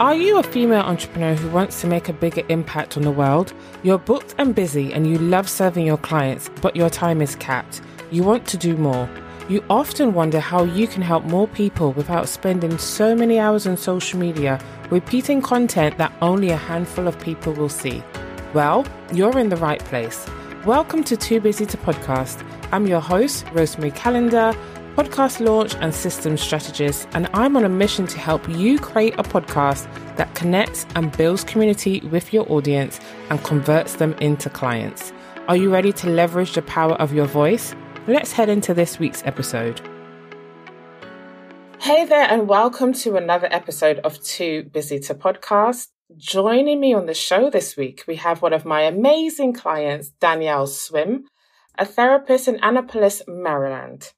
Are you a female entrepreneur who wants to make a bigger impact on the world? You're booked and busy and you love serving your clients, but your time is capped. You want to do more. You often wonder how you can help more people without spending so many hours on social media repeating content that only a handful of people will see. Well, you're in the right place. Welcome to Too Busy to Podcast. I'm your host, Rosemarie Callander podcast launch and systems strategist, and I'm on a mission to help you create a podcast that connects and builds community with your audience and converts them into clients. Are you ready to leverage the power of your voice? Let's head into this week's episode. Hey there, and welcome to another episode of Too Busy to Podcast. Joining me on the show this week, we have one of my amazing clients, Danielle Swimm, a therapist in Annapolis, Maryland.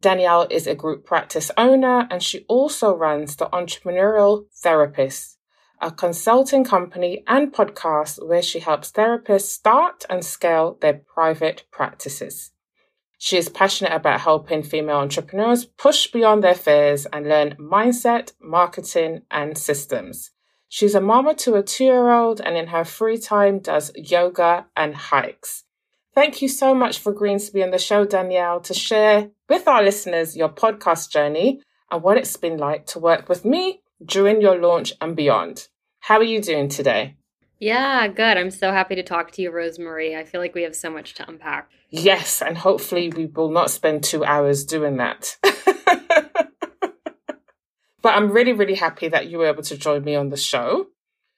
Danielle is a group practice owner and she also runs the Entrepreneurial Therapist, a consulting company and podcast where she helps therapists start and scale their private practices. She is passionate about helping female entrepreneurs push beyond their fears and learn mindset, marketing, and systems. She's a mama to a two year old and in her free time does yoga and hikes. Thank you so much for agreeing to be on the show, Danielle, to share with our listeners your podcast journey and what it's been like to work with me during your launch and beyond. How are you doing today? Yeah, good. I'm so happy to talk to you, Rosemarie. I feel like we have so much to unpack. Yes, and hopefully we will not spend two hours doing that. but I'm really, really happy that you were able to join me on the show.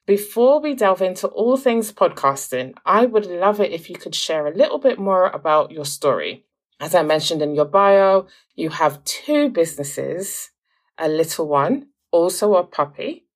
Before we delve into all things podcasting, I would love it if you could share a little bit more about your story. As I mentioned in your bio, you have two businesses, a little one, also a puppy.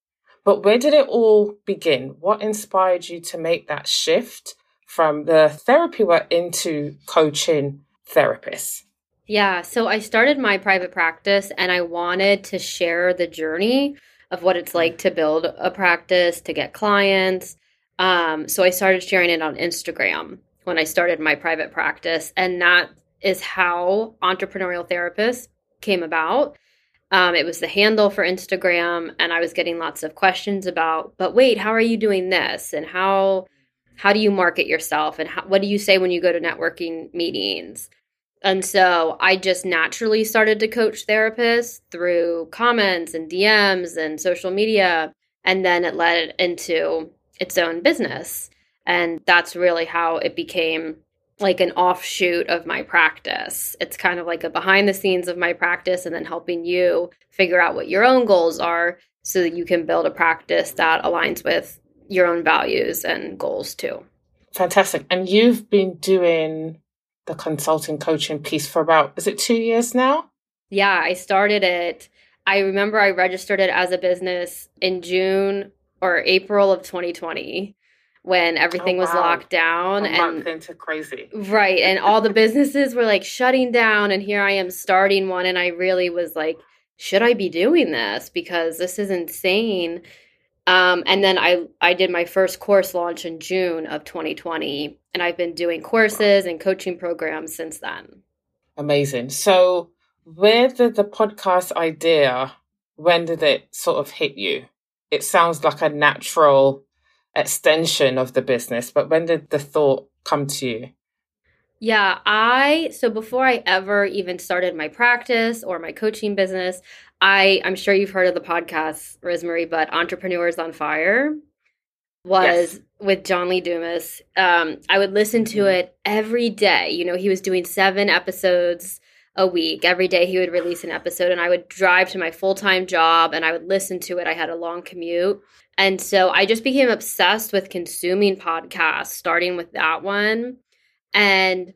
But where did it all begin? What inspired you to make that shift from the therapy work into coaching therapists? Yeah, so I started my private practice and I wanted to share the journey of what it's like to build a practice, to get clients. Um, so I started sharing it on Instagram when I started my private practice. And that is how Entrepreneurial Therapist came about. Um, it was the handle for Instagram, and I was getting lots of questions about, but wait, how are you doing this? And how how do you market yourself? And how, what do you say when you go to networking meetings? And so I just naturally started to coach therapists through comments and DMs and social media. And then it led into its own business. And that's really how it became like an offshoot of my practice. It's kind of like a behind the scenes of my practice and then helping you figure out what your own goals are so that you can build a practice that aligns with your own values and goals too. Fantastic. And you've been doing the consulting coaching piece for about, is it two years now? Yeah, I started it. I remember I registered it as a business in June or April of 2020 when everything oh, wow. was locked down a and into crazy. Right. And all the businesses were like shutting down and here I am starting one and I really was like, should I be doing this? Because this is insane. Um, and then I I did my first course launch in June of 2020, and I've been doing courses and coaching programs since then. Amazing. So, where did the podcast idea? When did it sort of hit you? It sounds like a natural extension of the business, but when did the thought come to you? Yeah, I so before I ever even started my practice or my coaching business, I I'm sure you've heard of the podcast, Rosemarie, but Entrepreneurs on Fire was yes. with John Lee Dumas. Um, I would listen to mm-hmm. it every day. You know, he was doing seven episodes a week. Every day he would release an episode, and I would drive to my full time job and I would listen to it. I had a long commute. And so I just became obsessed with consuming podcasts, starting with that one. And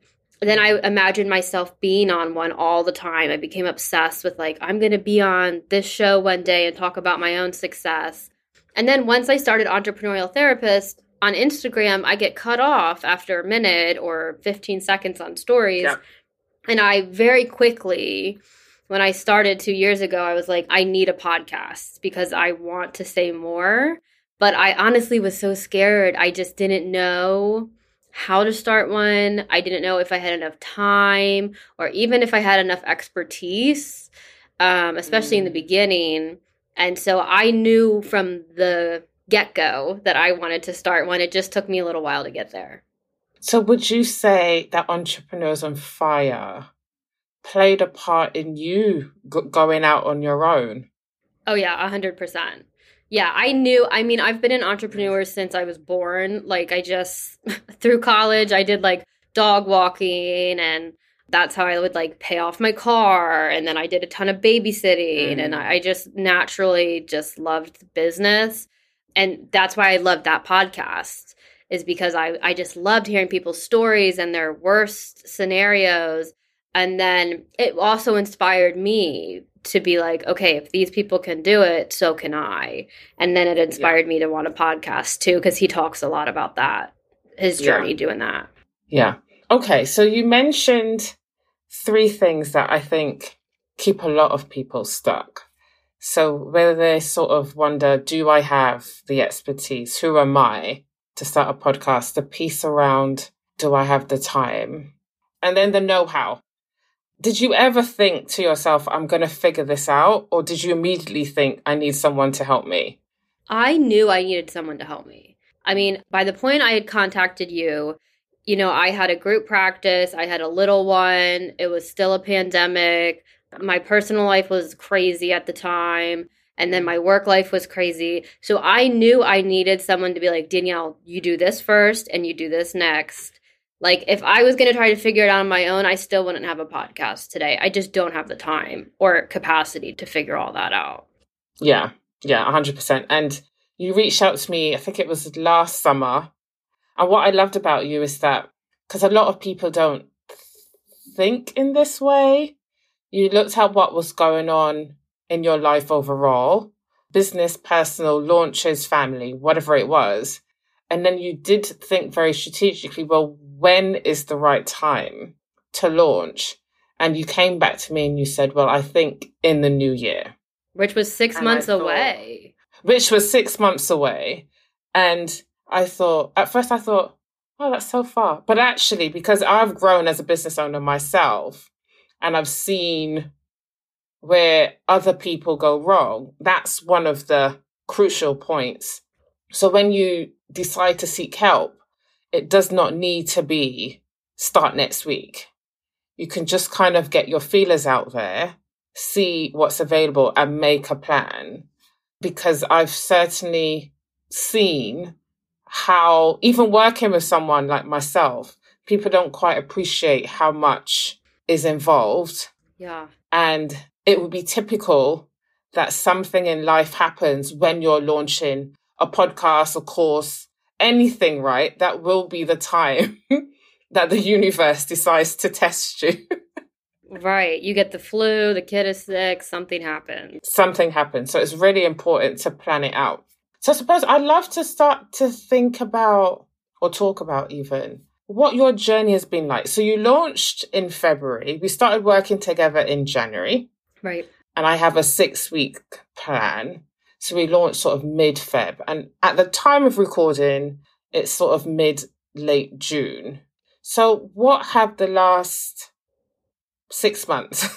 then I imagined myself being on one all the time. I became obsessed with like, I'm going to be on this show one day and talk about my own success. And then once I started Entrepreneurial Therapist on Instagram, I get cut off after a minute or 15 seconds on stories. Yeah. And I very quickly, when I started two years ago, I was like, I need a podcast because I want to say more. But I honestly was so scared. I just didn't know how to start one. I didn't know if I had enough time or even if I had enough expertise, um, especially mm. in the mm. beginning. And so I knew from the get go that I wanted to start one. It just took me a little while to get there. So, would you say that Entrepreneurs on Fire played a part in you g- going out on your own? Oh, yeah, 100%. Yeah, I knew. I mean, I've been an entrepreneur since I was born. Like, I just, through college, I did like dog walking and that's how I would like pay off my car. And then I did a ton of babysitting mm. and I just naturally just loved business. And that's why I loved that podcast is because I, I just loved hearing people's stories and their worst scenarios. And then it also inspired me to be like, okay, if these people can do it, so can I. And then it inspired yeah. me to want a podcast too, because he talks a lot about that, his journey yeah. doing that. Yeah. Okay. So you mentioned three things that I think keep a lot of people stuck. So whether they sort of wonder, do I have the expertise? Who am I to start a podcast? The piece around, do I have the time? And then the know how. Did you ever think to yourself, I'm going to figure this out? Or did you immediately think, I need someone to help me? I knew I needed someone to help me. I mean, by the point I had contacted you, you know, I had a group practice, I had a little one, it was still a pandemic. My personal life was crazy at the time. And then my work life was crazy. So I knew I needed someone to be like, Danielle, you do this first and you do this next. Like, if I was going to try to figure it out on my own, I still wouldn't have a podcast today. I just don't have the time or capacity to figure all that out. Yeah. Yeah. 100%. And you reached out to me, I think it was last summer. And what I loved about you is that, because a lot of people don't think in this way, you looked at what was going on in your life overall business, personal, launches, family, whatever it was. And then you did think very strategically, well, when is the right time to launch? And you came back to me and you said, well, I think in the new year. Which was six and months thought, away. Which was six months away. And I thought, at first I thought, oh, that's so far. But actually, because I've grown as a business owner myself, and I've seen where other people go wrong, that's one of the crucial points. So when you decide to seek help, it does not need to be start next week. You can just kind of get your feelers out there, see what's available, and make a plan. Because I've certainly seen how, even working with someone like myself, people don't quite appreciate how much is involved. Yeah. And it would be typical that something in life happens when you're launching a podcast, a course, anything, right? That will be the time that the universe decides to test you. right. You get the flu, the kid is sick, something happens. Something happens. So it's really important to plan it out. So I suppose I'd love to start to think about or talk about even what your journey has been like. So you launched in February. We started working together in January. Right. And I have a six week plan. So we launched sort of mid Feb. And at the time of recording, it's sort of mid late June. So what have the last six months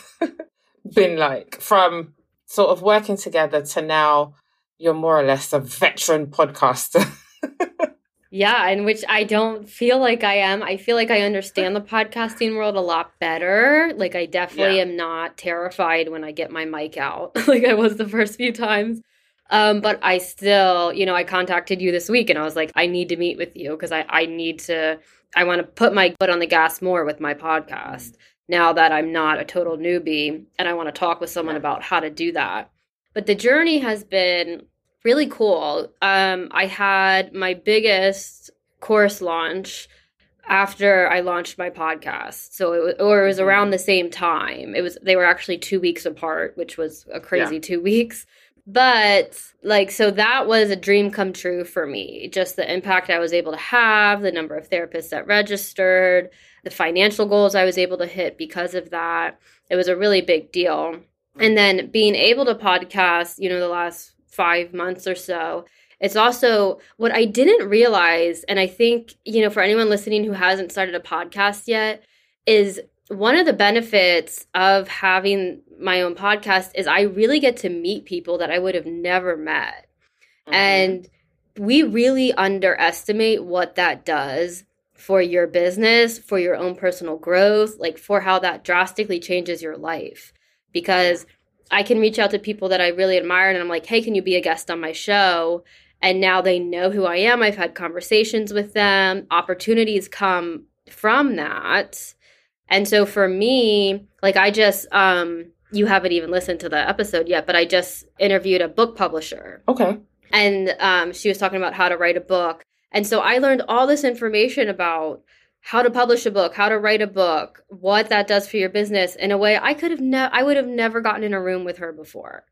been like from sort of working together to now you're more or less a veteran podcaster? Yeah, in which I don't feel like I am. I feel like I understand the podcasting world a lot better. Like I definitely yeah. am not terrified when I get my mic out, like I was the first few times. Um, but I still, you know, I contacted you this week and I was like, I need to meet with you because I, I need to, I want to put my foot on the gas more with my podcast now that I'm not a total newbie and I want to talk with someone about how to do that. But the journey has been really cool. Um, I had my biggest course launch after I launched my podcast. So it was, or it was mm-hmm. around the same time. It was they were actually 2 weeks apart, which was a crazy yeah. 2 weeks. But like so that was a dream come true for me. Just the impact I was able to have, the number of therapists that registered, the financial goals I was able to hit because of that. It was a really big deal. And then being able to podcast, you know, the last five months or so. It's also what I didn't realize, and I think, you know, for anyone listening who hasn't started a podcast yet, is one of the benefits of having my own podcast is I really get to meet people that I would have never met. Mm-hmm. And we really underestimate what that does for your business, for your own personal growth, like for how that drastically changes your life. Because I can reach out to people that I really admire and I'm like, hey, can you be a guest on my show? And now they know who I am. I've had conversations with them, opportunities come from that. And so for me, like I just um you haven't even listened to the episode yet, but I just interviewed a book publisher. Okay. And um she was talking about how to write a book. And so I learned all this information about how to publish a book, how to write a book, what that does for your business in a way I could have never I would have never gotten in a room with her before.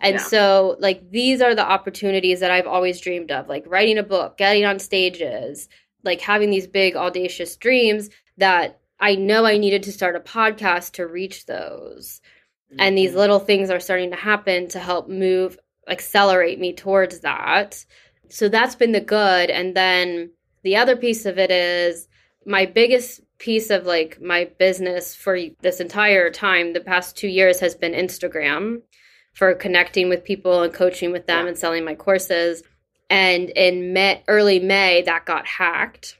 And yeah. so like these are the opportunities that I've always dreamed of, like writing a book, getting on stages, like having these big audacious dreams that I know I needed to start a podcast to reach those. Mm-hmm. And these mm-hmm. little things are starting to happen to help move, accelerate me towards that. So that's been the good. And then the other piece of it is my biggest piece of like my business for this entire time, the past two years, has been Instagram for connecting with people and coaching with them yeah. and selling my courses. And in May, early May, that got hacked.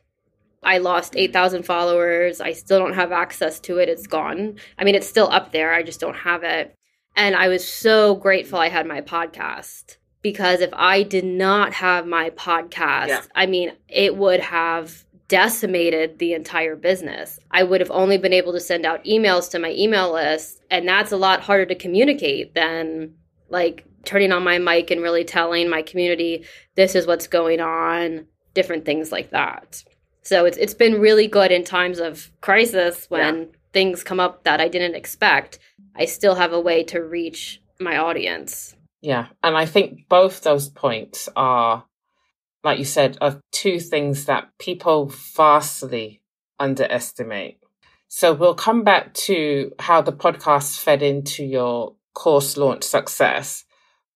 I lost 8,000 followers. I still don't have access to it. It's gone. I mean, it's still up there. I just don't have it. And I was so grateful I had my podcast because if I did not have my podcast, yeah. I mean, it would have decimated the entire business. I would have only been able to send out emails to my email list. And that's a lot harder to communicate than like turning on my mic and really telling my community this is what's going on, different things like that. So it's it's been really good in times of crisis when yeah. things come up that I didn't expect. I still have a way to reach my audience. Yeah, and I think both those points are like you said are two things that people vastly underestimate. So we'll come back to how the podcast fed into your course launch success.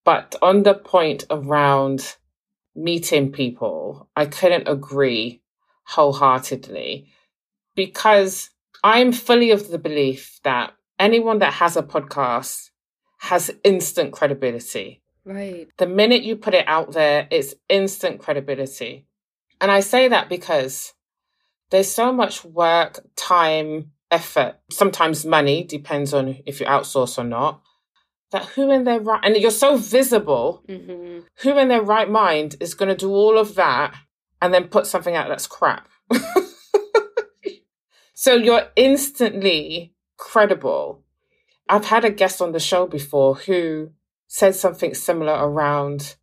But on the point around meeting people, I couldn't agree wholeheartedly because I'm fully of the belief that anyone that has a podcast has instant credibility. Right. The minute you put it out there, it's instant credibility. And I say that because there's so much work, time, effort, sometimes money, depends on if you outsource or not. That who in their right, and you're so visible, mm-hmm. who in their right mind is going to do all of that and then put something out that's crap. so you're instantly credible. I've had a guest on the show before who said something similar around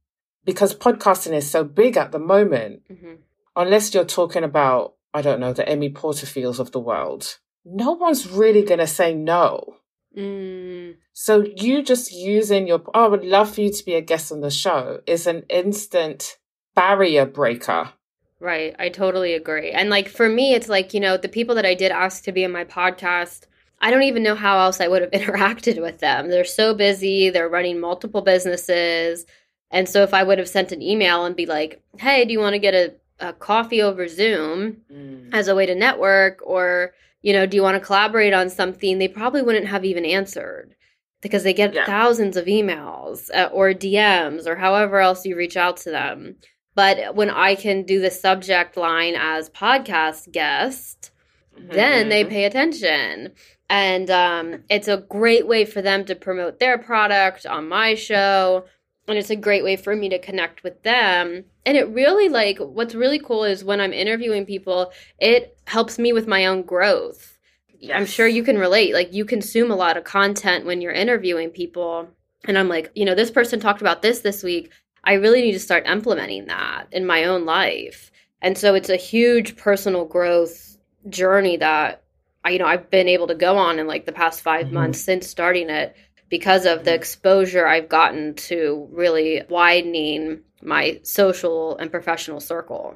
because podcasting is so big at the moment, mm-hmm. unless you're talking about, I don't know, the Amy Porterfields of the world, no one's really going to say no. Mm. So you just using your, oh, I would love for you to be a guest on the show is an instant barrier breaker Right. I totally agree. And like for me, it's like, you know, the people that I did ask to be in my podcast, I don't even know how else I would have interacted with them. They're so busy, they're running multiple businesses. And so if I would have sent an email and be like, hey, do you want to get a, a coffee over Zoom mm. as a way to network? Or, you know, do you want to collaborate on something? They probably wouldn't have even answered because they get yeah. thousands of emails uh, or DMs or however else you reach out to them. But when I can do the subject line as podcast guest, mm-hmm. then they pay attention. And um, it's a great way for them to promote their product on my show. And it's a great way for me to connect with them. And it really, like, what's really cool is when I'm interviewing people, it helps me with my own growth. Yes. I'm sure you can relate. Like, you consume a lot of content when you're interviewing people. And I'm like, you know, this person talked about this this week. I really need to start implementing that in my own life. And so it's a huge personal growth journey that I, you know, I've been able to go on in like the past 5 mm-hmm. months since starting it because of the exposure I've gotten to really widening my social and professional circle.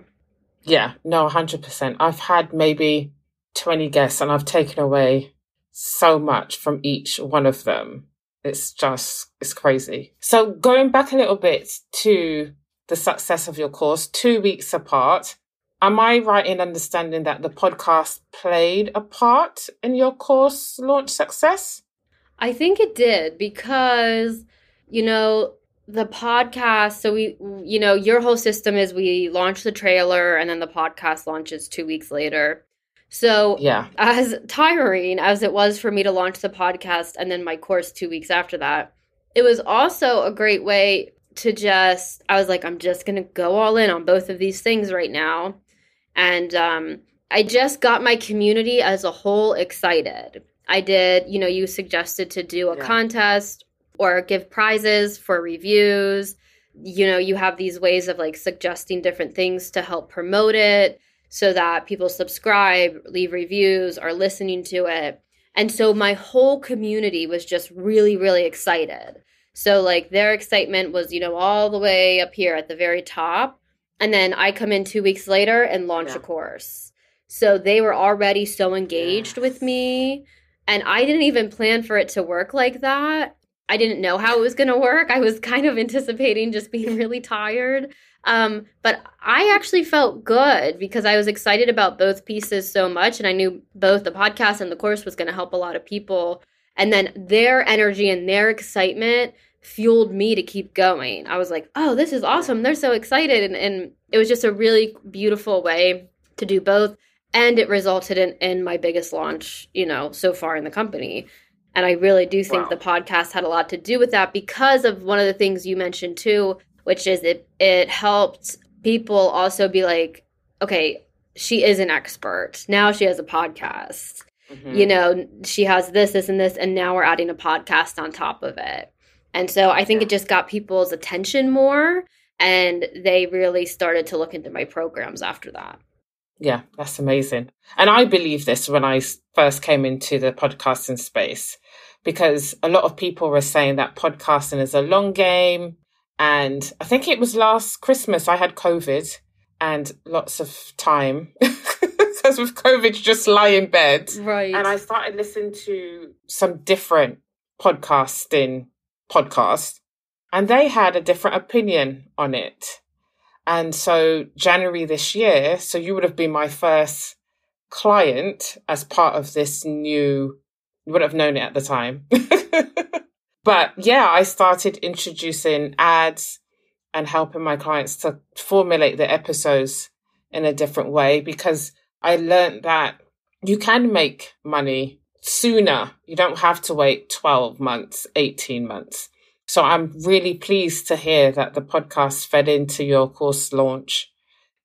Yeah, no, 100%. I've had maybe 20 guests and I've taken away so much from each one of them. It's just, it's crazy. So going back a little bit to the success of your course, two weeks apart, am I right in understanding that the podcast played a part in your course launch success? I think it did because, you know, the podcast so we you know your whole system is we launch the trailer and then the podcast launches two weeks later so yeah as tiring as it was for me to launch the podcast and then my course two weeks after that it was also a great way to just i was like i'm just gonna go all in on both of these things right now and um, i just got my community as a whole excited i did you know you suggested to do a yeah. contest or give prizes for reviews. You know, you have these ways of like suggesting different things to help promote it so that people subscribe, leave reviews, are listening to it. And so my whole community was just really, really excited. So, like, their excitement was, you know, all the way up here at the very top. And then I come in two weeks later and launch yeah. a course. So they were already so engaged yes. with me. And I didn't even plan for it to work like that. I didn't know how it was going to work. I was kind of anticipating just being really tired. Um, but I actually felt good because I was excited about both pieces so much. And I knew both the podcast and the course was going to help a lot of people. And then their energy and their excitement fueled me to keep going. I was like, oh, this is awesome. They're so excited. And, and it was just a really beautiful way to do both. And it resulted in, in my biggest launch, you know, so far in the company. And I really do think wow. the podcast had a lot to do with that because of one of the things you mentioned too, which is it it helped people also be like, okay, she is an expert. Now she has a podcast. Mm-hmm. You know, she has this, this, and this, and now we're adding a podcast on top of it. And so I think yeah. it just got people's attention more and they really started to look into my programs after that. Yeah, that's amazing. And I believe this when I first came into the podcasting space because a lot of people were saying that podcasting is a long game. And I think it was last Christmas I had COVID and lots of time because with COVID, just lie in bed. Right. And I started listening to some different podcasting podcasts and they had a different opinion on it. And so January this year, so you would have been my first client as part of this new you would have known it at the time. but yeah, I started introducing ads and helping my clients to formulate the episodes in a different way because I learned that you can make money sooner. You don't have to wait 12 months, 18 months. So I'm really pleased to hear that the podcast fed into your course launch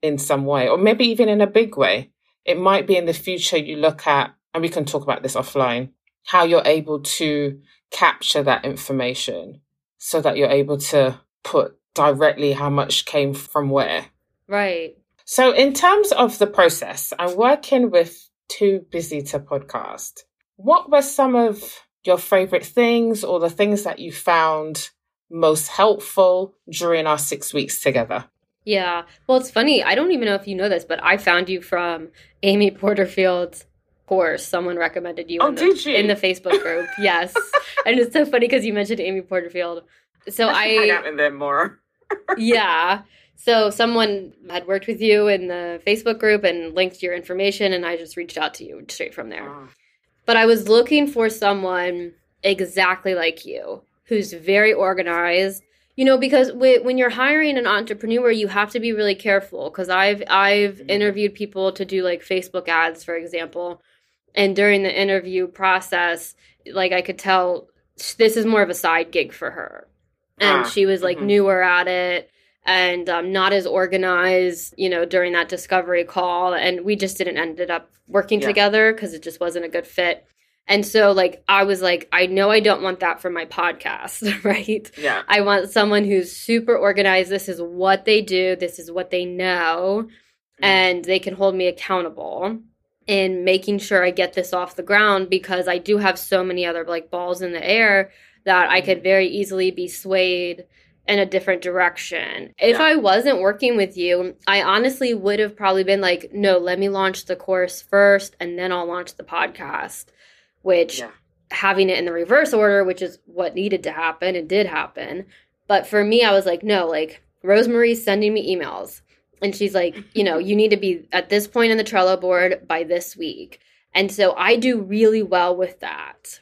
in some way, or maybe even in a big way. It might be in the future you look at, and we can talk about this offline, how you're able to capture that information so that you're able to put directly how much came from where. Right. So, in terms of the process, I'm working with Too Busy to Podcast. What were some of your favorite things or the things that you found most helpful during our six weeks together? Yeah. Well, it's funny. I don't even know if you know this, but I found you from Amy Porterfield's course, someone recommended you, oh, in, the, did in the Facebook group. yes, and it's so funny because you mentioned Amy Porterfield. So I, I out in there more. yeah. So someone had worked with you in the Facebook group and linked your information, and I just reached out to you straight from there. Oh. But I was looking for someone exactly like you, who's very organized. You know, because when you're hiring an entrepreneur, you have to be really careful. Because I've I've mm-hmm. interviewed people to do like Facebook ads, for example, and during the interview process like i could tell this is more of a side gig for her. And ah, she was like mm-hmm. newer at it and um, not as organized you know during that discovery call. And we just didn't ended up working yeah. together because it just wasn't a good fit. And so like i was like i know i don't want that for my podcast right? Yeah. I want someone who's super organized. This is what they do. This is what they know. Mm-hmm. and they can hold me accountable in making sure I get this off the ground because I do have so many other like balls in the air that I could mm-hmm. very easily be swayed in a different direction. If yeah. I wasn't working with you, I honestly would have probably been like, no, let me launch the course first and then I'll launch the podcast, which yeah. having it in the reverse order, which is what needed to happen and did happen. But for me, I was like, no, like Rosemarie's sending me emails. And she's like, you know, you need to be at this point in the Trello board by this week. And so I do really well with that.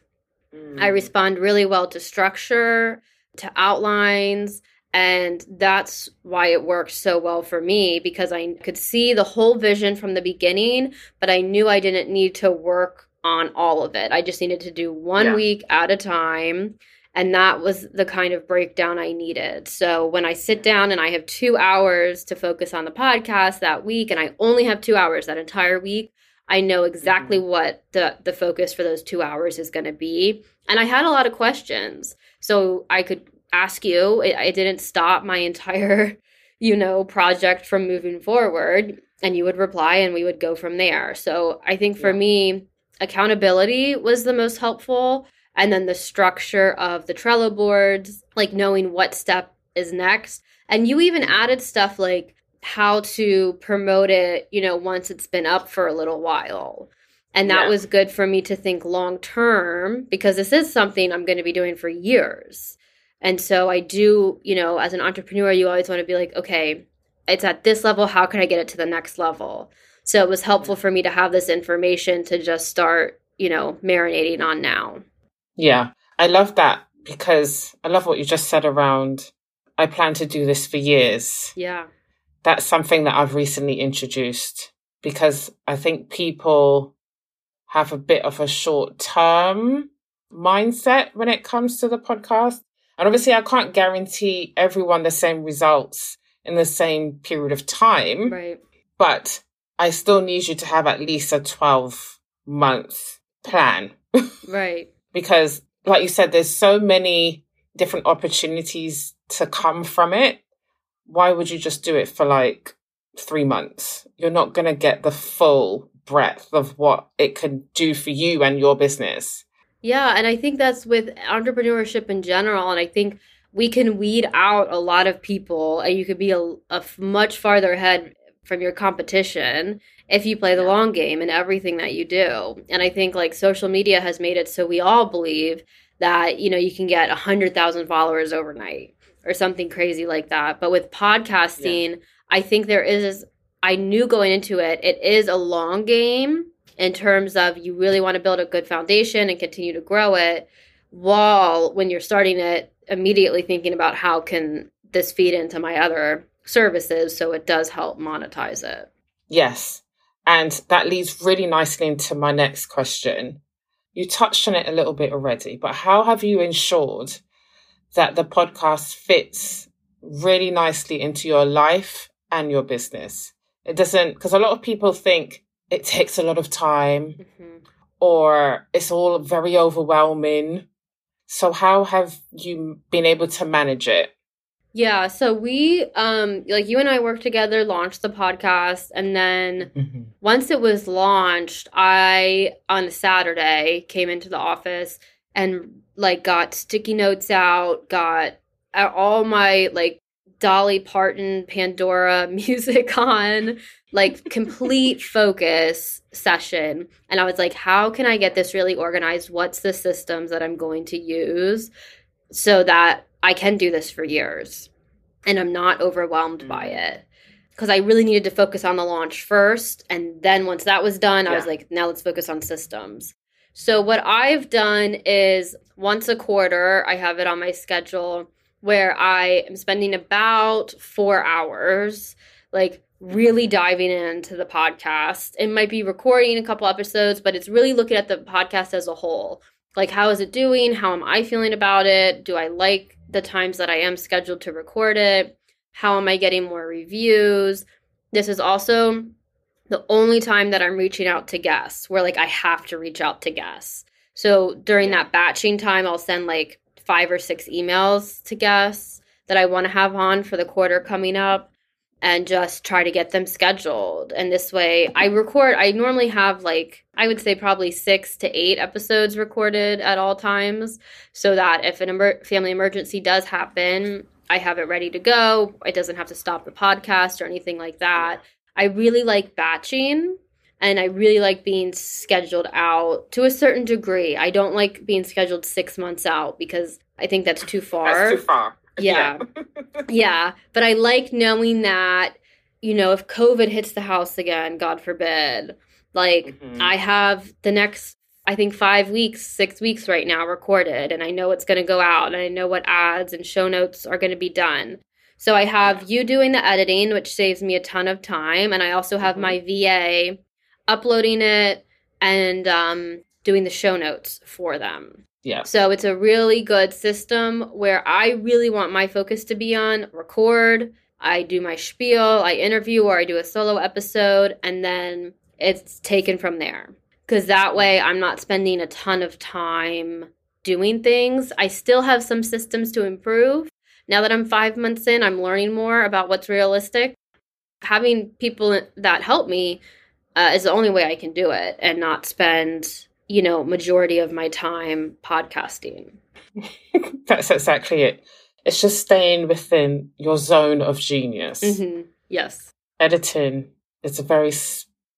Mm. I respond really well to structure, to outlines, and that's why it worked so well for me because I could see the whole vision from the beginning, but I knew I didn't need to work on all of it. I just needed to do one yeah. week at a time. And that was the kind of breakdown I needed. So when I sit down and I have two hours to focus on the podcast that week, and I only have two hours that entire week, I know exactly mm-hmm. what the, the focus for those two hours is going to be. And I had a lot of questions. So I could ask you. It, it didn't stop my entire, you know, project from moving forward. And you would reply and we would go from there. So I think for yeah. me, accountability was the most helpful. And then the structure of the Trello boards, like knowing what step is next. And you even added stuff like how to promote it, you know, once it's been up for a little while. And that yeah. was good for me to think long term because this is something I'm going to be doing for years. And so I do, you know, as an entrepreneur, you always want to be like, okay, it's at this level. How can I get it to the next level? So it was helpful for me to have this information to just start, you know, marinating on now. Yeah, I love that because I love what you just said around I plan to do this for years. Yeah. That's something that I've recently introduced because I think people have a bit of a short term mindset when it comes to the podcast. And obviously, I can't guarantee everyone the same results in the same period of time. Right. But I still need you to have at least a 12 month plan. right. Because, like you said, there's so many different opportunities to come from it. Why would you just do it for like three months? You're not going to get the full breadth of what it can do for you and your business. Yeah, and I think that's with entrepreneurship in general. And I think we can weed out a lot of people, and you could be a, a much farther ahead from your competition if you play the long game in everything that you do. And I think like social media has made it so we all believe that you know you can get a hundred thousand followers overnight or something crazy like that. But with podcasting, yeah. I think there is. I knew going into it, it is a long game in terms of you really want to build a good foundation and continue to grow it while when you're starting it immediately thinking about how can this feed into my other services so it does help monetize it yes and that leads really nicely into my next question you touched on it a little bit already but how have you ensured that the podcast fits really nicely into your life and your business it doesn't because a lot of people think it takes a lot of time mm-hmm. or it's all very overwhelming. So how have you been able to manage it? Yeah, so we um like you and I worked together, launched the podcast, and then mm-hmm. once it was launched, I on a Saturday came into the office and like got sticky notes out, got all my like Dolly Parton, Pandora music on, like complete focus session. And I was like, how can I get this really organized? What's the systems that I'm going to use so that I can do this for years and I'm not overwhelmed mm-hmm. by mm. it? Because I really needed to focus on the launch first. And then once that was done, yeah. I was like, now let's focus on systems. So, what I've done is once a quarter, I have it on my schedule where I am spending about four hours, like really diving into the podcast. It might be recording a couple episodes, but it's really looking at the podcast as a whole. Like, how is it doing? How am I feeling about it? Do I like the times that I am scheduled to record it? How am I getting more reviews? This is also the only time that I'm reaching out to guests where like I have to reach out to guests. So during that batching time, I'll send like five or six emails to guests that I want to have on for the quarter coming up and just try to get them scheduled. And this way, I record, I normally have like, I would say probably six to eight episodes recorded at all times so that if an emer- family emergency does happen, I have it ready to go. It doesn't have to stop the podcast or anything like that. I really like batching and I really like being scheduled out to a certain degree. I don't like being scheduled six months out because I think that's too far. That's too far. Yeah. yeah. But I like knowing that you know, if COVID hits the house again, God forbid, like mm-hmm. I have the next, I think, five weeks, six weeks right now recorded, and I know it's going to go out, and I know what ads and show notes are going to be done. So I have you doing the editing, which saves me a ton of time, and I also have mm-hmm. my VA uploading it and um, doing the show notes for them. Yeah. So it's a really good system where I really want my focus to be on record. I do my spiel, I interview, or I do a solo episode, and then it's taken from there. Because that way I'm not spending a ton of time doing things. I still have some systems to improve. Now that I'm five months in, I'm learning more about what's realistic. Having people that help me uh, is the only way I can do it and not spend, you know, majority of my time podcasting. That's exactly it. It's just staying within your zone of genius. Mm-hmm. Yes. Editing is a very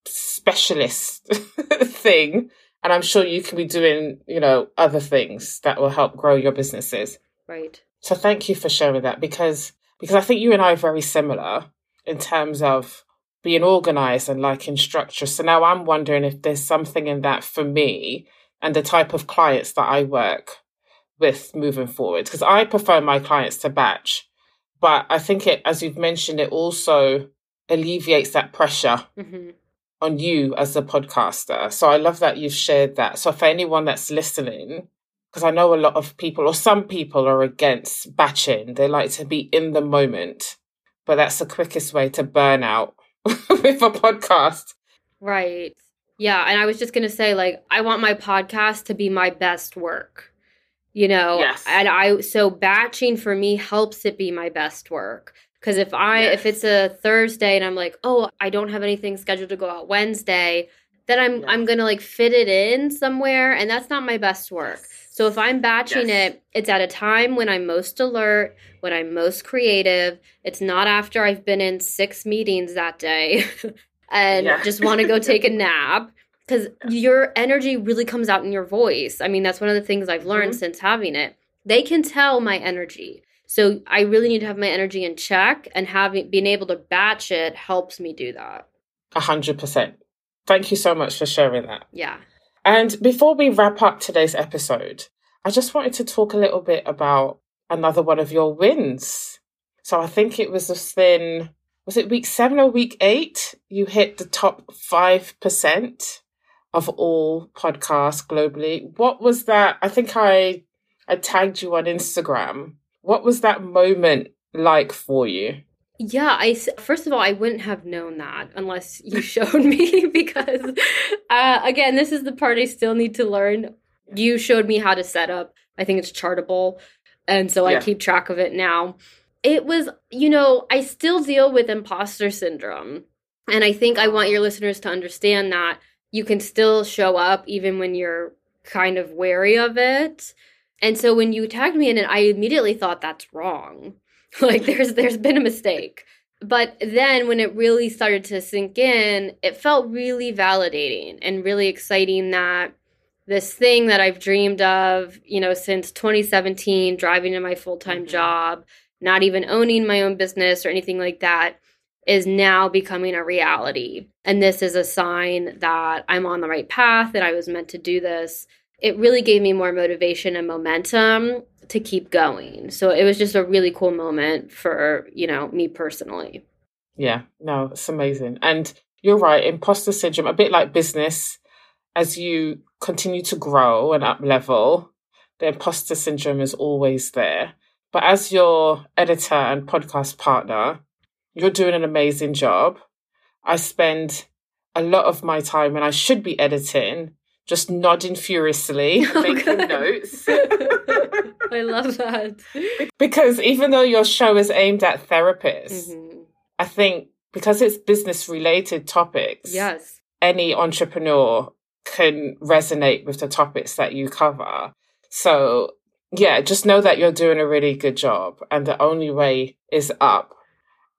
specialist thing. And I'm sure you can be doing, you know, other things that will help grow your businesses. Right. So thank you for sharing that because because I think you and I are very similar in terms of being organized and liking structure. So now I'm wondering if there's something in that for me and the type of clients that I work with moving forward. Because I prefer my clients to batch. But I think it, as you've mentioned, it also alleviates that pressure mm-hmm. on you as a podcaster. So I love that you've shared that. So for anyone that's listening, because I know a lot of people or some people are against batching, they like to be in the moment. But that's the quickest way to burn out with a podcast. Right. Yeah. And I was just going to say, like, I want my podcast to be my best work, you know? Yes. And I, so batching for me helps it be my best work. Because if I, yes. if it's a Thursday and I'm like, oh, I don't have anything scheduled to go out Wednesday, then I'm, yes. I'm going to like fit it in somewhere. And that's not my best work. So if I'm batching yes. it, it's at a time when I'm most alert, when I'm most creative. It's not after I've been in six meetings that day and yeah. just want to go take a nap because your energy really comes out in your voice. I mean, that's one of the things I've learned mm-hmm. since having it. They can tell my energy. So I really need to have my energy in check and having being able to batch it helps me do that. A hundred percent. Thank you so much for sharing that. Yeah. And before we wrap up today's episode, I just wanted to talk a little bit about another one of your wins. So I think it was within, was it week seven or week eight? You hit the top 5% of all podcasts globally. What was that? I think I, I tagged you on Instagram. What was that moment like for you? Yeah, I first of all, I wouldn't have known that unless you showed me because uh, again, this is the part I still need to learn. You showed me how to set up. I think it's chartable, and so yeah. I keep track of it now. It was, you know, I still deal with imposter syndrome, and I think I want your listeners to understand that you can still show up even when you're kind of wary of it. And so when you tagged me in it, I immediately thought that's wrong like there's there's been a mistake. But then when it really started to sink in it felt really validating and really exciting that this thing that i've dreamed of you know since 2017 driving in my full-time mm-hmm. job not even owning my own business or anything like that is now becoming a reality. And this is a sign that i'm on the right path that i was meant to do this. It really gave me more motivation and momentum to keep going. So it was just a really cool moment for, you know, me personally. Yeah, no, it's amazing. And you're right, imposter syndrome, a bit like business, as you continue to grow and up level, the imposter syndrome is always there. But as your editor and podcast partner, you're doing an amazing job. I spend a lot of my time when I should be editing just nodding furiously, making notes. I love that. Because even though your show is aimed at therapists, mm-hmm. I think because it's business related topics, yes, any entrepreneur can resonate with the topics that you cover. So yeah, just know that you're doing a really good job and the only way is up.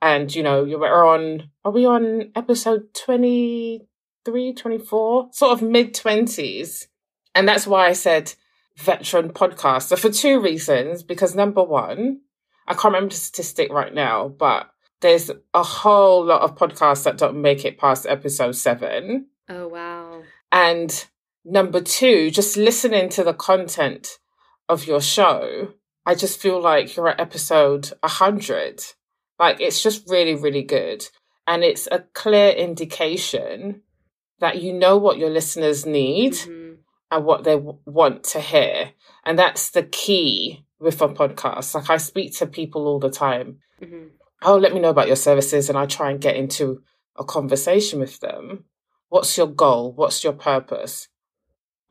And you know, you're on are we on episode 20 23, 24, sort of mid 20s. And that's why I said veteran podcaster for two reasons. Because number one, I can't remember the statistic right now, but there's a whole lot of podcasts that don't make it past episode seven. Oh, wow. And number two, just listening to the content of your show, I just feel like you're at episode 100. Like it's just really, really good. And it's a clear indication that you know what your listeners need mm-hmm. and what they w- want to hear. And that's the key with a podcast. Like I speak to people all the time. Mm-hmm. Oh, let me know about your services. And I try and get into a conversation with them. What's your goal? What's your purpose?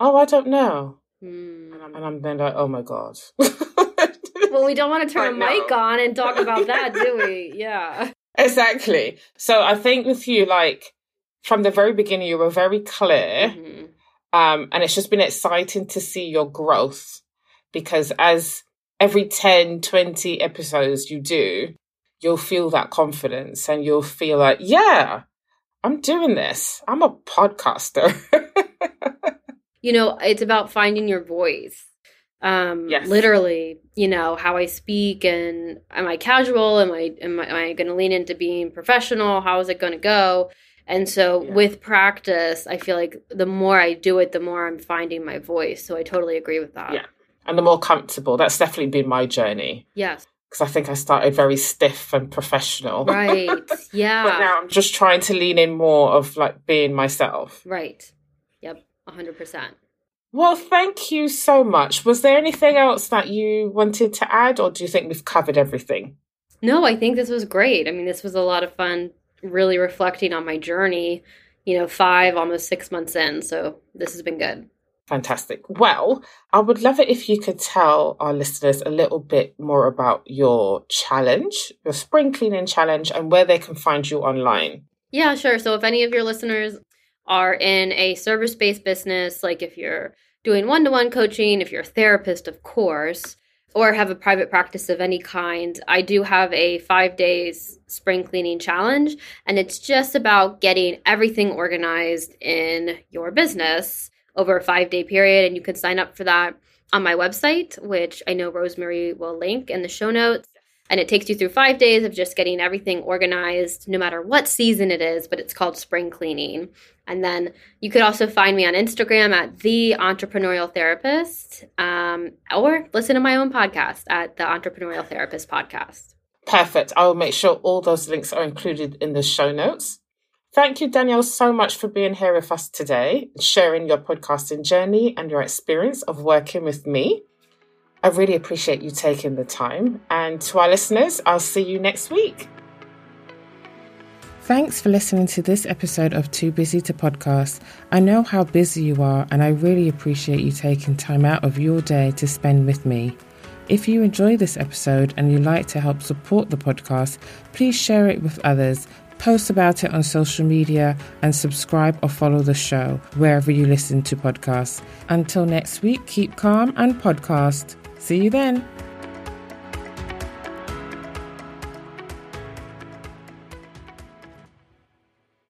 Oh, I don't know. Mm. And, I'm, and I'm then like, oh my God. well, we don't want to turn a mic on and talk about that, do we? Yeah. Exactly. So I think with you, like from the very beginning, you were very clear. Mm-hmm. Um, and it's just been exciting to see your growth because as every 10, 20 episodes you do, you'll feel that confidence and you'll feel like, yeah, I'm doing this. I'm a podcaster. you know, it's about finding your voice um yes. literally you know how i speak and am i casual am i am i, am I going to lean into being professional how is it going to go and so yeah. with practice i feel like the more i do it the more i'm finding my voice. So i totally agree with that. Yeah. And the more comfortable. That's definitely been my journey. Yes. Because i think i started very stiff and professional. Right. Yeah. but now i'm just trying to lean in more of like being myself. Right. Yep. 100% well, thank you so much. Was there anything else that you wanted to add, or do you think we've covered everything? No, I think this was great. I mean, this was a lot of fun, really reflecting on my journey, you know, five, almost six months in. So this has been good. Fantastic. Well, I would love it if you could tell our listeners a little bit more about your challenge, your spring cleaning challenge, and where they can find you online. Yeah, sure. So if any of your listeners are in a service based business, like if you're doing one to one coaching, if you're a therapist, of course, or have a private practice of any kind, I do have a five days spring cleaning challenge. And it's just about getting everything organized in your business over a five day period. And you can sign up for that on my website, which I know Rosemarie will link in the show notes. And it takes you through five days of just getting everything organized, no matter what season it is, but it's called spring cleaning. And then you could also find me on Instagram at The Entrepreneurial Therapist um, or listen to my own podcast at The Entrepreneurial Therapist Podcast. Perfect. I will make sure all those links are included in the show notes. Thank you, Danielle, so much for being here with us today, sharing your podcasting journey and your experience of working with me. I really appreciate you taking the time. And to our listeners, I'll see you next week. Thanks for listening to this episode of Too Busy to Podcast. I know how busy you are, and I really appreciate you taking time out of your day to spend with me. If you enjoy this episode and you'd like to help support the podcast, please share it with others, post about it on social media, and subscribe or follow the show wherever you listen to podcasts. Until next week, keep calm and podcast. See you then.